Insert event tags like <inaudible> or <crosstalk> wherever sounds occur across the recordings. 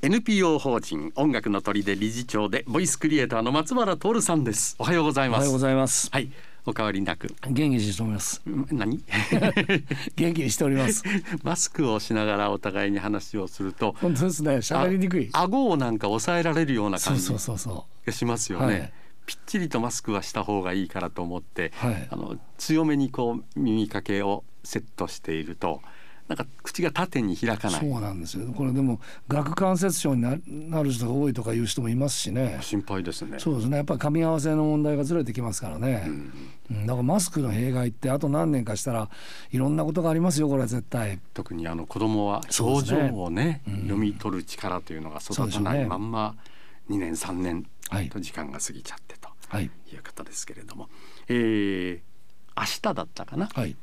NPO 法人音楽の砦理事長でボイスクリエイターの松原徹さんです。おはようございます。おはようございます。はい。お変わりなく。元気にしております。何？<laughs> 元気にしております。マスクをしながらお互いに話をすると本当ですね。喋りにくい。顎をなんか抑えられるような感じがしますよね、はいぴっちりとマスクはした方がいいからと思って、はい。あの強めにこう耳掛けをセットしているとなんか口が縦に開かない。そうなんですよ。これでも顎関節症にななる人が多いとかいう人もいますしね。心配ですね。そうですね。やっぱり噛み合わせの問題がずれてきますからね、うんだからマスクの弊害ってあと何年かしたらいろんなことがありますよこれは絶対。特にあの子供は表そうですね。情をね読み取る力というのが育たないまんま2年3年はいと時間が過ぎちゃってとはい。い。うことですけれども、えー明日だったかな？はい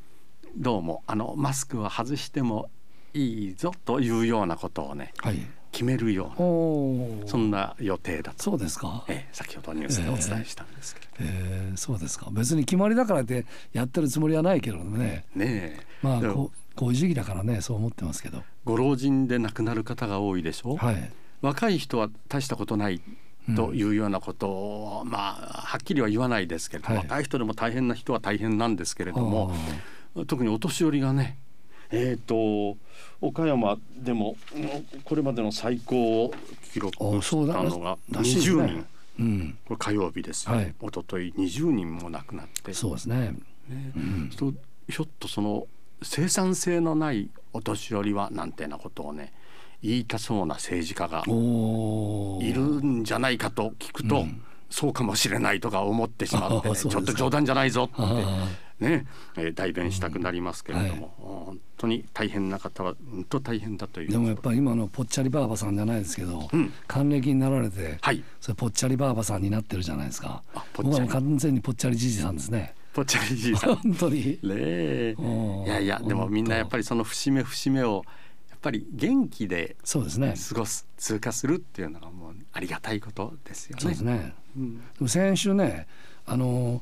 どうもあのマスクは外してもいいぞというようなことをねはい。決めるようなそんな予定だと、そうですか？えー先ほどニュースでお伝えしたんですけれど、えー、そうですか。別に決まりだからってやってるつもりはないけれどもねねまあこうこういう時期だからねそう思ってますけど。ご老人で亡くなる方が多いでしょ、はい。若い人は大したことないというようなことを、まあはっきりは言わないですけれども、はい。若い人でも大変な人は大変なんですけれども特にお年寄りがねえっ、と岡山でもこれまでの最高を記録あしたのがらしいですね。20人、うん。これ火曜日です。よ、はい。一昨日20人も亡くなって。そうですね。ね。うん。ひょっとその生産性のないお年寄りはなんてなことをね言いたそうな政治家がいるんじゃないかと聞くと、うん。そうかもしれないとか思ってしまって、ね、ちょっと冗談じゃないぞってあね、えー代弁したくなりますけれども、本当に大変な方は本当大変だという。ーでもやっぱり今のぽっちゃりばあばさんじゃないですけど、うん。還暦になられて、はい。それぽっちゃりばあばさんになってるじゃないですか。僕はもう完全にぽっちゃりじじさんですね。ぽっちゃりじいさん。<laughs> 本当に。ねいやいやでもみんなやっぱりその節目節目をやっぱり元気でそうですね。過ごす通過するっていうのがもうありがたいことですよね。そうですね。うん。でも先週ねあの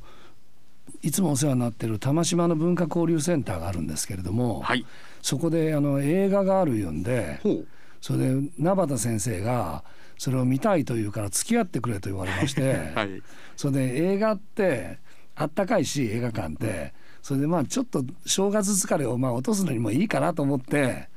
いつもお世話になってる玉島の文化交流センターがあるんですけれども、はい。そこであの映画があるいうんで。それで名畑先生がそれを見たいというから付き合ってくれと言われまして、<laughs> はい。それで映画ってあったかいし映画館ってそれでまあちょっと正月疲れをまあ落とすのにもいいかなと思って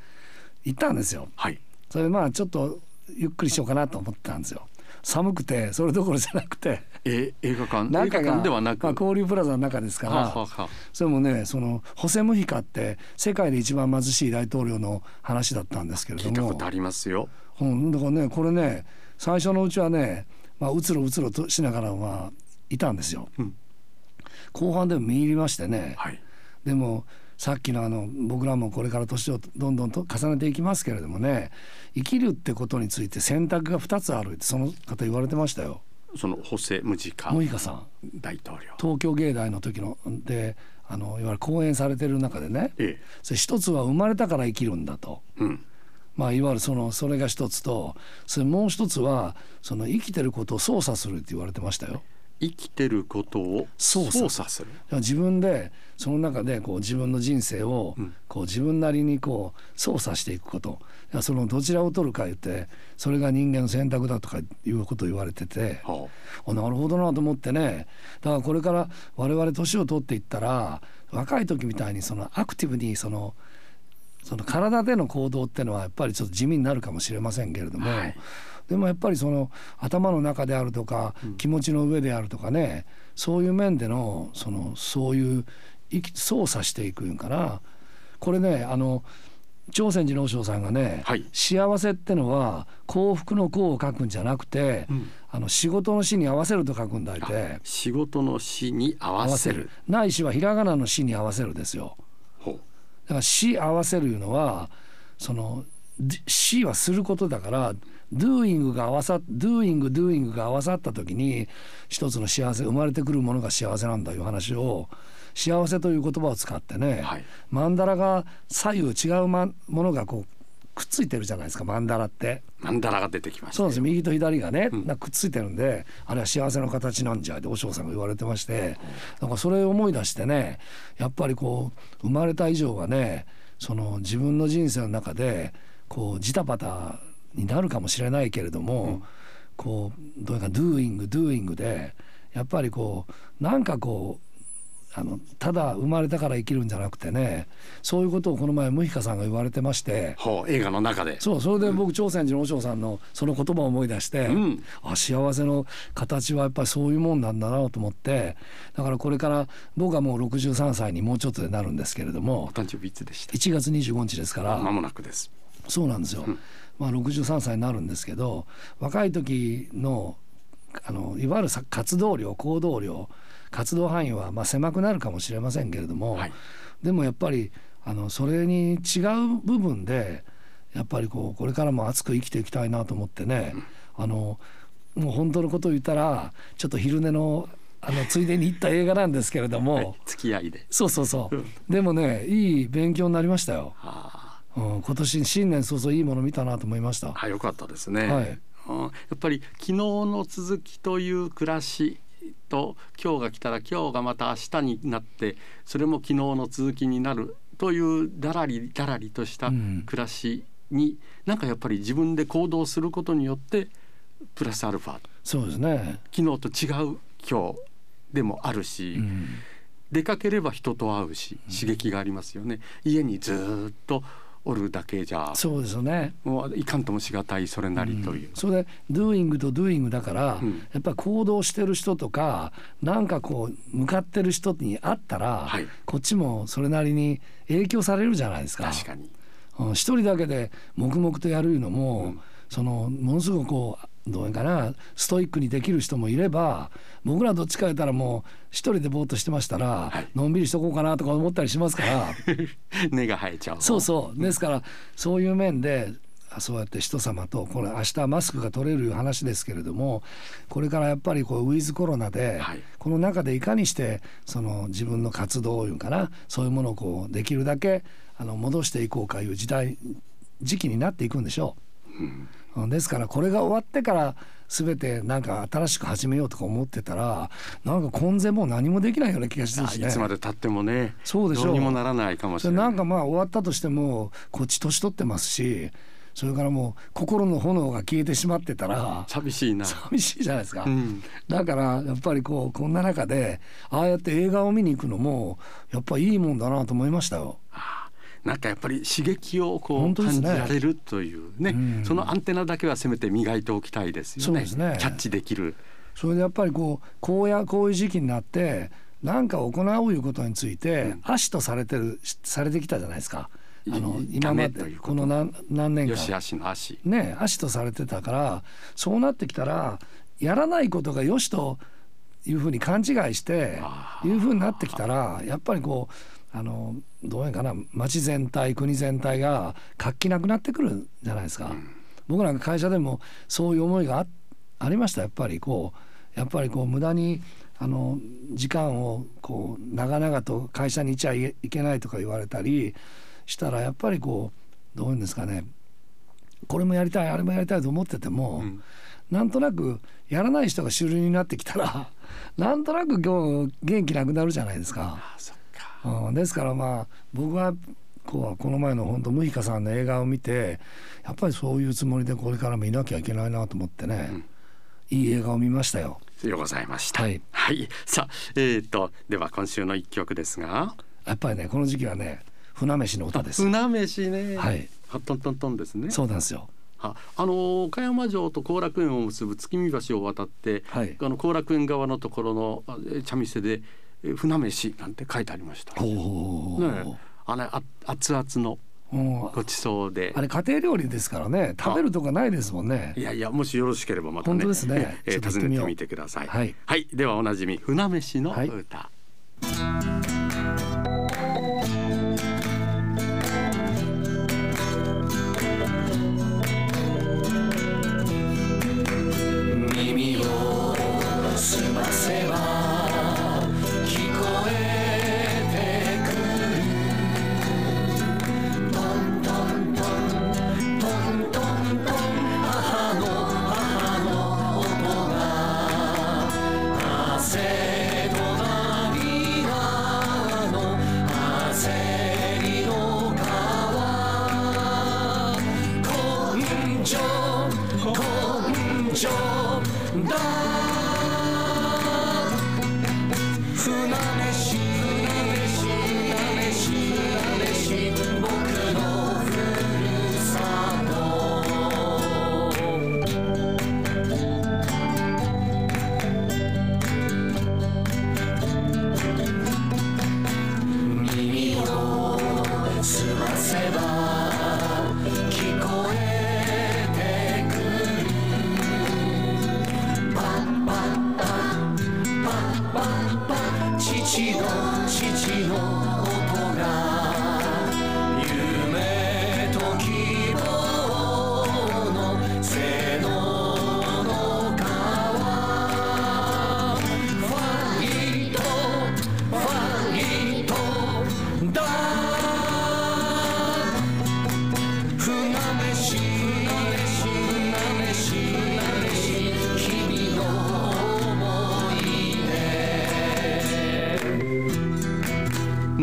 行ったんですよ。はい。それでまあちょっとゆっくりしようかなと思ってたんですよ。寒くてそれどころじゃなくて。え映画館？映画中が館ではなく、まあ、交流プラザの中ですから、はあはあはあ。それもねそのホセ・ムヒカって世界で一番貧しい大統領の話だったんですけれども。聞いたことありますよ。うん、だからねこれね最初のうちはね、まあ、うつろうつろとしながらまあいたんですよ。うん。後半でも見入りましてね、はい。でもさっきのあの僕らもこれから年をどんどんと重ねていきますけれどもね生きるってことについて選択が2つあるってその方言われてましたよ。そのホセムジカモヒカさん大統領。東京芸大の時のであのいわゆる講演されてる中でねえそれ一つは生まれたから生きるんだと。え。うん。まあ、いわゆるそのそれが一つとそれもう一つはその生きてることを操作するって言われてましたよ。生きてることを操作。する。自分でその中でこう自分の人生をうん。こう自分なりにこう操作していくこと。そのどちらを取るか言ってそれが人間の選択だとかいうことを言われててはあ。なるほどなと思ってね。だからこれから我々年を取っていったら若い時みたいにそのアクティブにそのその体での行動っていうのはやっぱりちょっと地味になるかもしれませんけれども、はいでもやっぱりその頭の中であるとか気持ちの上であるとかね、そういう面でのそのそういう操作していくんかな。これねあの朝鮮寺の和尚さんがね、はい。幸せってのは幸福の幸を書くんじゃなくて、うん。あの仕事の死に合わせると書くんだいあて仕事の死に合わせる。ないしはひらがなの死に合わせるですよ。だから死合わせるいうのはそので死はすることだから doing が合わさ doing doing が合わさった時に一つの幸せ生まれてくるものが幸せなんだいう話を幸せという言葉を使ってね、はいマンダラが左右違うまものがこうくっついてるじゃないですかマンダラって。マンダラが出てきましたよ。そうなんですよ右と左がね、んなんかくっついてるんであれは幸せの形なんじゃって和尚さんが言われてましてだからそれを思い出してねやっぱりこう生まれた以上はねその自分の人生の中でこうジタバタになるかもしれないけれども、うん、こうどういうかドゥーイングドゥーイングでやっぱりこうなんかこうあのただ生まれたから生きるんじゃなくてねそういうことをこの前ムヒカさんが言われてまして映画の中で。そうそれで僕朝鮮寺の和尚さんのその言葉を思い出して、うん、あ幸せの形はやっぱりそういうもんなんだなと思ってだからこれから僕はもう63歳にもうちょっとでなるんですけれどもお誕生日いつでした？1月25日ですから間もなくですそうなんですよ、うん、まあ63歳になるんですけど若い時のあのいわゆる活動量行動量活動範囲はまあ狭くなるかもしれませんけれども、はい、でもやっぱりあのそれに違う部分でやっぱりこうこれからも熱く生きていきたいなと思ってね、うん、あのもう本当のことを言ったらちょっと昼寝のあのついでに行った映画なんですけれども、はい、付き合いで。そうそうそう、でもねいい勉強になりましたよ。はあ、うん、今年新年早々いいもの見たなと思いました。あ、よかったですね。はい。うん、やっぱり昨日の続きという暮らしと今日が来たら今日がまた明日になってそれも昨日の続きになるというだらりだらりとした暮らしに、うん、なんかやっぱり自分で行動することによってプラスアルファそうですね昨日と違う今日でもあるし、うん、出かければ人と会うし刺激がありますよね。家にずっとおるだけじゃそうですよね。もういかんともしがたいそれなりという、うん、それで doing と doing だから、うん、やっぱり行動してる人とかなんかこう向かってる人に会ったら、はい、こっちもそれなりに影響されるじゃないですか。確かに、うん、一人だけで黙々とやるのも、そのものすごくこうどうかなストイックにできる人もいれば僕らどっちか言ったらもう一人でぼーっとしてましたら、はい、のんびりしとこうかなとか思ったりしますから。<laughs> 根が生えちゃう。そうそう。ですからそういう面でそうやって人様とこれ明日マスクが取れる話ですけれどもこれからやっぱりこうウィズコロナで、はい、この中でいかにしてその自分の活動いうかなそういうものをこうできるだけあの戻していこうかいう時代時期になっていくんでしょう。うんですからこれが終わってから全てなんか新しく始めようとか思ってたらなんか今前もう何もできないような気がするし、ね、いつまで経ってもねそうでしょうにもならないかもしれない。なんかまあ終わったとしてもこっち年取ってますしそれからもう心の炎が消えてしまってたら寂しいな。寂しいじゃないですか、うん、だからやっぱりこうこんな中でああやって映画を見に行くのもやっぱいいもんだなと思いましたよ。なんかやっぱり刺激をこう感じられるというね、ね、そのアンテナだけはせめて磨いておきたいですよね。ね。キャッチできる。それでやっぱりこうこうやこういう時期になって何か行ういうことについて、足とされてるされてきたじゃないですか。あの今までこの何何年間。足の足。ね足とされてたからそうなってきたらやらないことがよしというふうに勘違いしていうふうになってきたらやっぱりこうあのどうやかな町全体国全体が活気なくなってくるじゃないですか、うん、僕なんか会社でもそういう思いがあありました。やっぱりこうやっぱりこう無駄にあの時間をこう長々と会社にいちゃいけないとか言われたりしたらやっぱりこうどういうんですかね。これもやりたいあれもやりたいと思ってても、うん、なんとなくやらない人が主流になってきたら <laughs> なんとなく今日元気なくなるじゃないですか。うん、ですからまあ僕はこうこの前の本当ムヒカさんの映画を見てやっぱりそういうつもりでこれからもいなきゃいけないなと思ってね、うん、いい映画を見ましたよ。よございました。はい、はい、さあえっ、ー、とでは今週の一曲ですがやっぱりねこの時期はね船飯の歌です。船飯ね。はい。はっとんとんとんですね。そうなんですよ。あの岡山城と後楽園を結ぶ月見橋を渡って、はい、あの後楽園側のところの茶店で船飯なんて書いてありました。ね、あれあ熱々のごちそうで、あれ家庭料理ですからね。食べるとかないですもんね。いやいやもしよろしければまたね。本当ですね、えー、訪ねてみてください。はい、はい、ではおなじみ船飯の歌、はい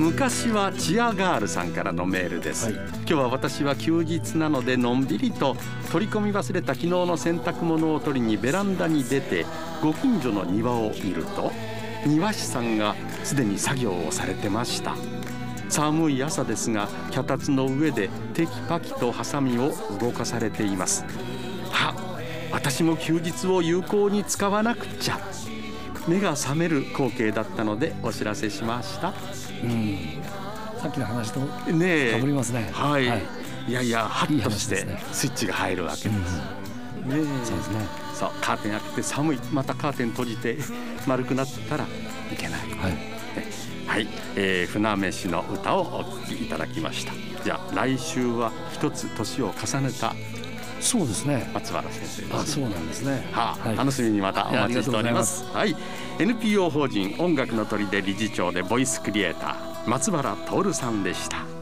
昔はチアガールさんからのメールです、はい、今日は私は休日なのでのんびりと取り込み忘れた昨日の洗濯物を取りにベランダに出てご近所の庭を見ると庭師さんがすでに作業をされてました。寒い朝ですが脚立の上でテキパキとハサミを動かされています。は私も休日を有効に使わなくちゃ。目が覚める光景だったのでお知らせしました。うん、さっきの話とねかぶりますね。はい。はい、いやいやハッとしてスイッチが入るわけです。ねそうですね。そうカーテン開けて寒いまたカーテン閉じて <laughs> 丸くなったらいけない。はい。はい、えー、船飯の歌をお聴きいただきました。じゃあ来週は一つ年を重ねたそうですね。松原先生です、ね、あそうなんですね。はあ、はい、楽しみにまたお待ちしております。はい。NPO 法人音楽の砦理事長でボイスクリエイター松原徹さんでした